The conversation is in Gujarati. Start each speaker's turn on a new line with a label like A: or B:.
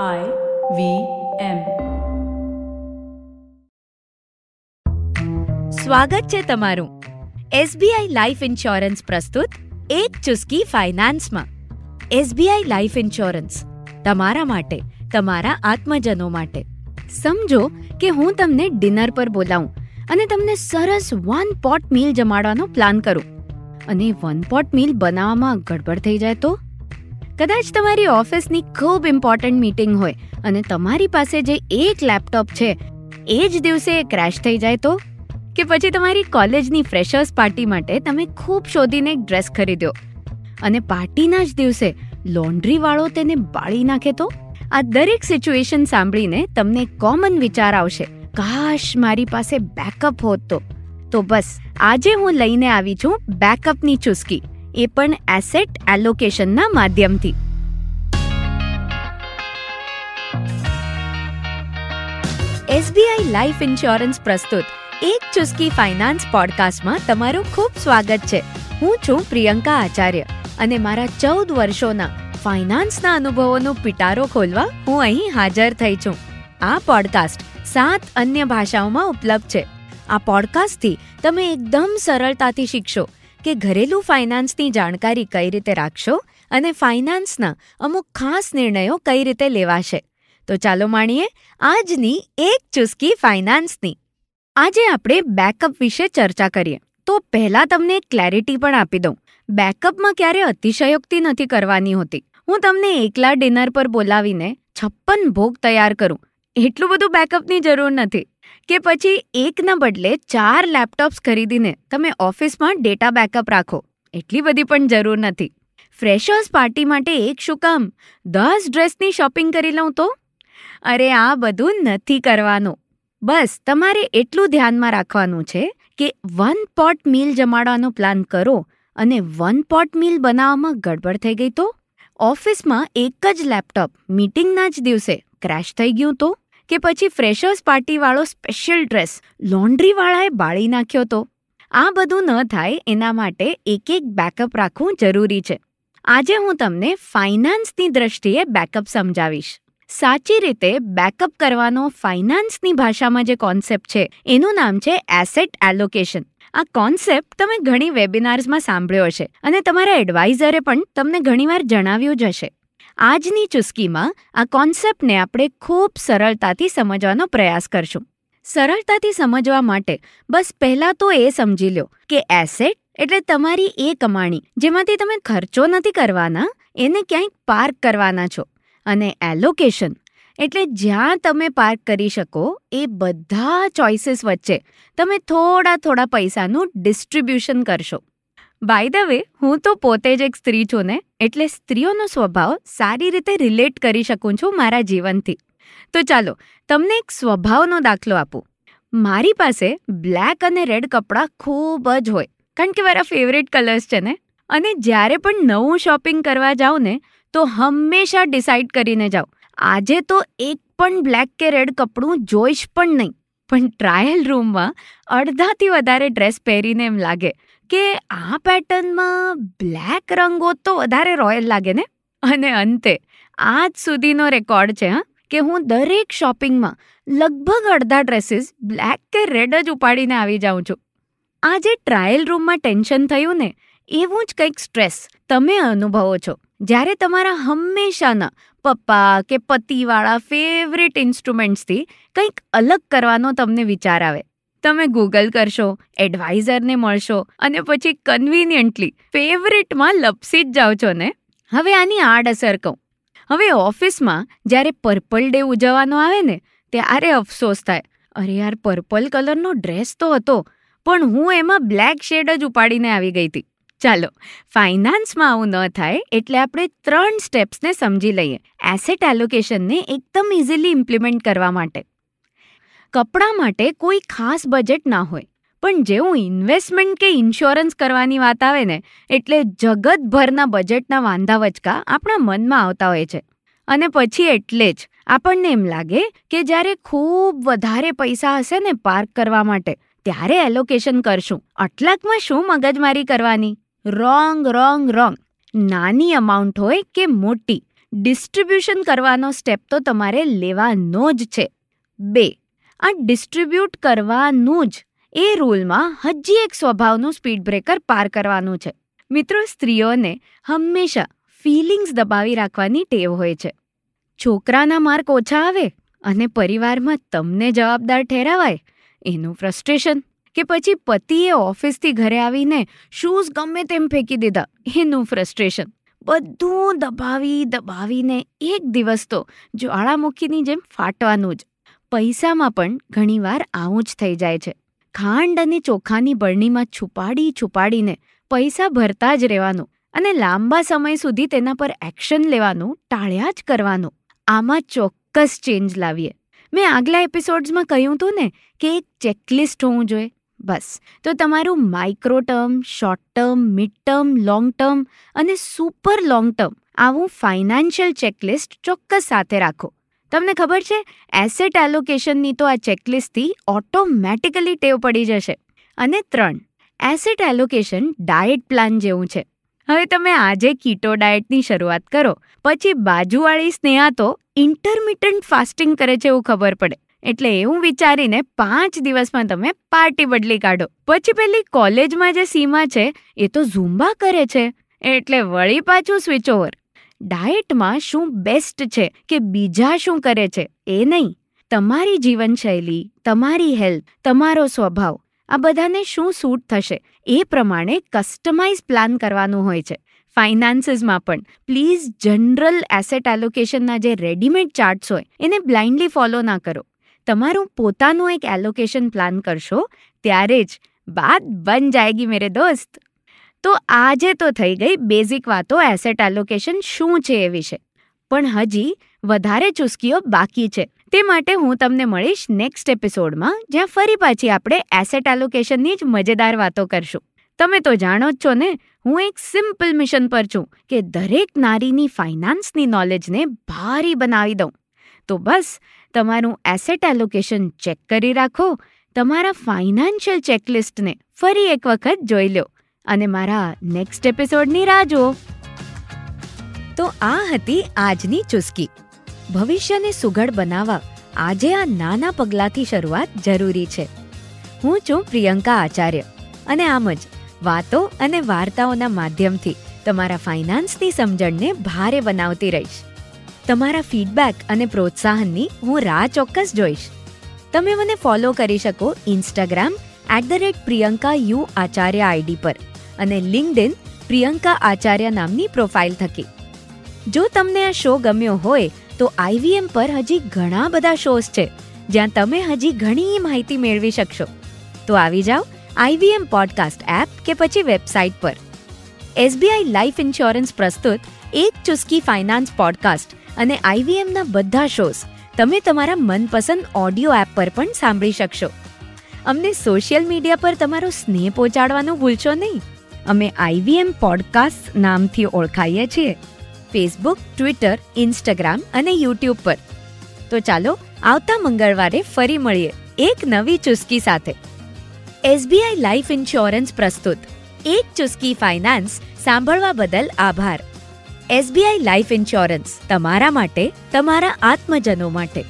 A: I V M.
B: સ્વાગત છે તમારું. એસબીઆઈ લાઈફ ઇન્સ્યોરન્સ પ્રસ્તુત એક ચુસ્કી ફાઇનાન્સમાં. એસબીઆઈ લાઈફ ઇન્સ્યોરન્સ તમારા માટે, તમારા આત્મજનો માટે. સમજો કે હું તમને ડિનર પર બોલાવું અને તમને સરસ વન પોટ મીલ જમાડવાનો પ્લાન કરું. અને વન પોટ મીલ બનાવવામાં ગડબડ થઈ જાય તો? કદાચ તમારી ઓફિસની ખૂબ ઇમ્પોર્ટન્ટ મીટિંગ હોય અને તમારી પાસે જે એક લેપટોપ છે, એ જ દિવસે ક્રેશ થઈ જાય તો? કે પછી તમારી કોલેજની ફ્રેશર્સ પાર્ટી માટે તમે ખૂબ શોધીને એક ડ્રેસ ખરીદ્યો અને પાર્ટીના જ દિવસે લોન્ડ્રી વાળો તેને બાળી નાખે તો? આ દરેક સિચ્યુએશન સાંભળીને તમને કોમન વિચાર આવશે, કાશ મારી પાસે બેકઅપ હોત તો. તો બસ, આજે હું લઈને આવી છું બેકઅપની ચુસ્કી. એ પણ એસેટ એલોકેશનના માધ્યમથી. એસબીઆઈ લાઈફ ઇન્સ્યોરન્સ પ્રસ્તુત. એક ચુસ્કી ફાઇનાન્સ પોડકાસ્ટમાં તમારું ખૂબ સ્વાગત છે. હું છું પ્રિયંકા આચાર્ય અને મારા ચૌદ વર્ષોના ફાઇનાન્સના અનુભવોનો પિટારો ખોલવા હું અહીં હાજર થઈ છું. આ પોડકાસ્ટ સાત અન્ય ભાષાઓમાં ઉપલબ્ધ છે. આ પોડકાસ્ટથી તમે એકદમ સરળતાથી શીખશો કે ઘરેલું ફાઇનાન્સની જાણકારી કઈ રીતે રાખશો અને ફાઇનાન્સના અમુક ખાસ નિર્ણયો કઈ રીતે લેવાશે? તો ચાલો માણીએ આજની એક ચુસ્કી ફાઇનાન્સની. આજે આપણે બેકઅપ વિશે ચર્ચા કરીએ. તો પહેલાં તમને ક્લેરિટી પણ આપી દઉં. બેકઅપમાં ક્યારે અતિશયોક્તિ નથી કરવાની હોતી. હું તમને એકલા ડિનર પર બોલાવીને છપ્પન ભોગ તૈયાર કરું. એટલું બધું બેકઅપની જરૂર નથી. કે પછી એકના બદલે ચાર લેપટોપ્સ ખરીદીને તમે ઓફિસમાં ડેટા બેકઅપ રાખો. એટલી બધી પણ જરૂર નથી. ફ્રેશર્સ પાર્ટી માટે એક શું કામ? દસ ડ્રેસની શોપિંગ કરી લઉં તો? અરે, આ બધું નથી કરવાનું. બસ, તમારે એટલું ધ્યાનમાં રાખવાનું છે કે વન પોટ મીલ જમાડવાનો પ્લાન કરો અને વન પોટ મીલ બનાવવામાં ગડબડ થઈ ગઈ તો? ઓફિસમાં એક જ લેપટોપ, મીટિંગના જ દિવસે, ક્રેશ થઈ ગયું તો? કે પછી ફ્રેશર્સ પાર્ટીવાળો સ્પેશિયલ ડ્રેસ લોન્ડ્રીવાળાએ બાળી નાખ્યો તો? આ બધું ન થાય એના માટે એક એક બેકઅપ રાખવું જરૂરી છે. આજે હું તમને ફાઇનાન્સની દ્રષ્ટિએ બેકઅપ સમજાવીશ. સાચી રીતે બેકઅપ કરવાનો ફાઇનાન્સની ભાષામાં જે કોન્સેપ્ટ છે, એનું નામ છે એસેટ એલોકેશન. આ કોન્સેપ્ટ તમે ઘણી વેબિનાર્સમાં સાંભળ્યો હશે અને તમારા એડવાઇઝરે પણ તમને ઘણીવાર જણાવ્યું જ હશે. આજની ચુસ્કીમાં આ કોન્સેપ્ટને આપણે ખૂબ સરળતાથી સમજવાનો પ્રયાસ કરશું. સરળતાથી સમજવા માટે બસ પહેલાં તો એ સમજી લો કે એસેટ એટલે તમારી એ કમાણી, જેમાંથી તમે ખર્ચો નથી કરવાના, એને ક્યાંક પાર્ક કરવાના છો. અને એલોકેશન એટલે જ્યાં તમે પાર્ક કરી શકો, એ બધા ચોઇસીસ વચ્ચે તમે થોડા થોડા પૈસાનું ડિસ્ટ્રીબ્યુશન કરશો. બાય ધ વે હું તો પોતે જ એક સ્ત્રી છું ને, એટલે સ્ત્રીઓનો સ્વભાવ સારી રીતે રિલેટ કરી શકું છું મારા જીવનથી. તો ચાલો, તમને એક સ્વભાવનો દાખલો આપું. મારી પાસે બ્લેક અને રેડ કપડાં ખૂબ જ હોય, કારણ કે મારા ફેવરેટ કલર્સ છે ને. અને જ્યારે પણ નવું શોપિંગ કરવા જાઉં ને, તો હંમેશા ડિસાઇડ કરીને જાઉં. આજે તો એક પણ બ્લેક કે રેડ કપડું જોઈશ પણ નહીં. પણ ટ્રાયલ રૂમમાં અડધાથી વધારે ડ્રેસ પહેરીને એમ લાગે કે આ પેટર્નમાં બ્લેક રંગો તો વધારે રોયલ લાગે ને? અને અંતે, આજ સુધીનો રેકોર્ડ છે, હા, કે હું દરેક શોપિંગમાં લગભગ અડધા ડ્રેસીસ બ્લેક કે રેડ જ ઉપાડીને આવી જાઉં છું. આ જે ટ્રાયલ રૂમમાં ટેન્શન થયું ને, એવું જ કંઈક સ્ટ્રેસ તમે અનુભવો છો. જ્યારે તમારા હંમેશાના પપ્પા કે પતિવાળા ફેવરેટ ઇન્સ્ટ્રુમેન્ટ્સથી કંઈક અલગ કરવાનો તમને વિચાર આવે. તમે ગૂગલ કરશો એડવાઇઝરને મળશો અને પછી કન્વિનિયન્ટલી ફેવરેટમાં લપસી જ જાઓ છો ને? હવે આની આડઅસર કહું. હવે ઓફિસમાં જ્યારે પર્પલ ડે ઉજવવાનો આવે ને, ત્યારે અફસોસ થાય. અરે યાર પર્પલ કલરનો ડ્રેસ તો હતો, પણ હું એમાં બ્લેક શેડ જ ઉપાડીને આવી ગઈ હતી. ચાલો, ફાઇનાન્સમાં આવું ન થાય એટલે આપણે ત્રણ સ્ટેપ્સને સમજી લઈએ. એસેટ એલોકેશનને એકદમ ઇઝીલી ઇમ્પ્લિમેન્ટ કરવા માટે. કપડાં માટે કોઈ ખાસ બજેટ ના હોય, પણ જેવું ઇન્વેસ્ટમેન્ટ કે ઇન્સ્યોરન્સ કરવાની વાત આવે ને, એટલે જગતભરના બજેટના વાંધા વચકા આપણા મનમાં આવતા હોય છે. અને પછી એટલે જ આપણને એમ લાગે કે જ્યારે ખૂબ વધારે પૈસા હશે ને પાર્ક કરવા માટે, ત્યારે એલોકેશન કરશું. અટલાકમાં શું મગજમારી કરવાની? રોંગ રોંગ રોંગ નાની અમાઉન્ટ હોય કે મોટી? ડિસ્ટ્રીબ્યુશન કરવાનો સ્ટેપ તો તમારે લેવાનો જ છે. બે, આ ડિસ્ટ્રીબ્યુટ કરવાનું જ. એ રૂલમાં હજી એક સ્વભાવનું સ્પીડ બ્રેકર પાર કરવાનું છે. મિત્રો, સ્ત્રીઓને હંમેશા ફિલિંગ્સ દબાવી રાખવાની ટેવ હોય છે. છોકરાના માર્ક ઓછા આવે અને પરિવારમાં તમને જવાબદાર ઠેરાવાય, એનું ફ્રસ્ટ્રેશન કે પછી પતિએ ઓફિસથી ઘરે આવીને શૂઝ ગમે તેમ ફેંકી દીધા. એનું ફ્રસ્ટ્રેશન બધું દબાવી, દબાવીને એક દિવસ તો જ્વાળામુખીની જેમ ફાટવાનું જ. પૈસામાં પણ ઘણીવાર આવું જ થઈ જાય છે. ખાંડ અને ચોખાની બરણીમાં છુપાડી, છુપાડીને પૈસા ભરતા જ રહેવાનું અને લાંબા સમય સુધી તેના પર એક્શન લેવાનું, ટાળ્યા જ કરવાનું. આમાં ચોક્કસ ચેન્જ લાવીએ. મેં આગલા એપિસોડ્સમાં કહ્યું હતું ને કે એક ચેકલિસ્ટ હોવું જોઈએ. બસ. તો તમારું micro term short term mid term long term અને સુપર લોંગ ટર્મ આવું ફાઇનાન્શિયલ ચેકલિસ્ટ ચોક્કસ સાથે રાખો. તમને ખબર છે એસેટ એલોકેશનની તો આ ચેકલિસ્ટથી ઓટોમેટિકલી ટેવ પડી જશે. અને ત્રણ એસેટ એલોકેશન ડાયટ પ્લાન જેવું છે. હવે તમે આજે કીટો ડાયટની શરૂઆત કરો, પછી બાજુવાળી સ્નેહા તો ઇન્ટરમિટન્ટ ફાસ્ટિંગ કરે છે એવું ખબર પડે. એટલે એવું વિચારીને પાંચ દિવસમાં તમે પાર્ટી બદલી કાઢો. પછી પેલી કોલેજમાં જે સીમા છે, એ તો ઝુંબા કરે છે. એટલે વળી પાછું સ્વિચ ઓવર ડાયટમાં શું બેસ્ટ છે કે બીજા શું કરે છે, એ નહીં. તમારી જીવનશૈલી, તમારી હેલ્થ તમારો સ્વભાવ, આ બધાને શું સૂટ થશે, એ પ્રમાણે કસ્ટમાઇઝ પ્લાન કરવાનું હોય છે. ફાઇનાન્સીસમાં પણ. પ્લીઝ જનરલ એસેટ એલોકેશનના જે રેડીમેડ ચાર્ટ્સ હોય, એને બ્લાઇન્ડલી ફોલો ના કરો. તમારું પોતાનું એક એલોકેશન પ્લાન કરશો, ત્યારે જ બાત બન જાયગી મેરે દોસ્ત. તો આજે તો થઈ ગઈ બેઝિક વાતો એસેટ એલોકેશન શું છે એ વિશે. પણ હજી વધારે ચુસ્કીઓ બાકી છે. તે માટે હું તમને મળીશ નેક્સ્ટ એપિસોડમાં જ્યાં ફરી પાછી આપણે એસેટ એલોકેશનની જ મજેદાર વાતો કરશું. તમે તો જાણો જ છો ને, હું એક સિમ્પલ મિશન પર છું કે દરેક નારીની ફાઇનાન્સની નોલેજને ભારી બનાવી દઉં. તો બસ તમારું એસેટ એલોકેશન ચેક કરી રાખો, તમારા ફાઇનાન્શિયલ ચેકલિસ્ટને ફરી એક વખત જોઈ લો અને મારા નેક્સ્ટ એપિસોડની રાહ જુઓ. તો આ હતી આજની ચુસ્કી. ભવિષ્યને સુઘડ બનાવવા આજે આ નાના પગલાંથી શરૂઆત જરૂરી છે. હું છું પ્રિયંકા આચાર્ય અને આમ જ વાતો અને વાર્તાઓના માધ્યમથી તમારા ફાઇનાન્સની સમજણને ભારે બનાવતી રહીશ. તમારા ફીડબેક અને પ્રોત્સાહનની હું રાહ ચોક્કસ જોઈશ. તમે મને ફોલો કરી શકો Instagram at the rate Priyanka U Acharya ID પર અને લિંકડિન પ્રિયંકા આચાર્ય નામની પ્રોફાઇલ થકી. જો તમને આ શો ગમ્યો હોય, તો આઈવીએમ પર હજી ઘણા બધા શોઝ છે, જ્યાં તમે હજી ઘણી માહિતી મેળવી શકશો. તો આવી જાઓ આઈવીએમ પોડકાસ્ટ એપ કે પછી વેબસાઇટ પર. એસબીઆઈ લાઈફ ઇન્સ્યોરન્સ પ્રસ્તુત એક ચુસ્કી ફાઇનાન્સ પોડકાસ્ટ અને આઈવીએમના બધા શોઝ તમે તમારા મનપસંદ ઓડિયો એપ પર પણ સાંભળી શકશો. અમને સોશિયલ મીડિયા પર તમારો સ્નેહ પહોંચાડવાનું ભૂલશો નહીં. અમે આઈવીએમ પોડકાસ્ટ નામથી ઓળખાઈએ છીએ. ફેસબુક, ટ્વિટર, ઇન્સ્ટાગ્રામ અને યુટ્યુબ પર. તો ચાલો આવતા મંગળવારે ફરી મળીએ એક નવી ચુસ્કી સાથે. એસબીઆઈ લાઈફ ઇન્સ્યોરન્સ પ્રસ્તુત. એક ચુસ્કી ફાઇનાન્સ સાંભળવા બદલ આભાર. એસબીઆઈ લાઈફ ઇન્સ્યોરન્સ તમારા માટે તમારા આત્મજનો માટે.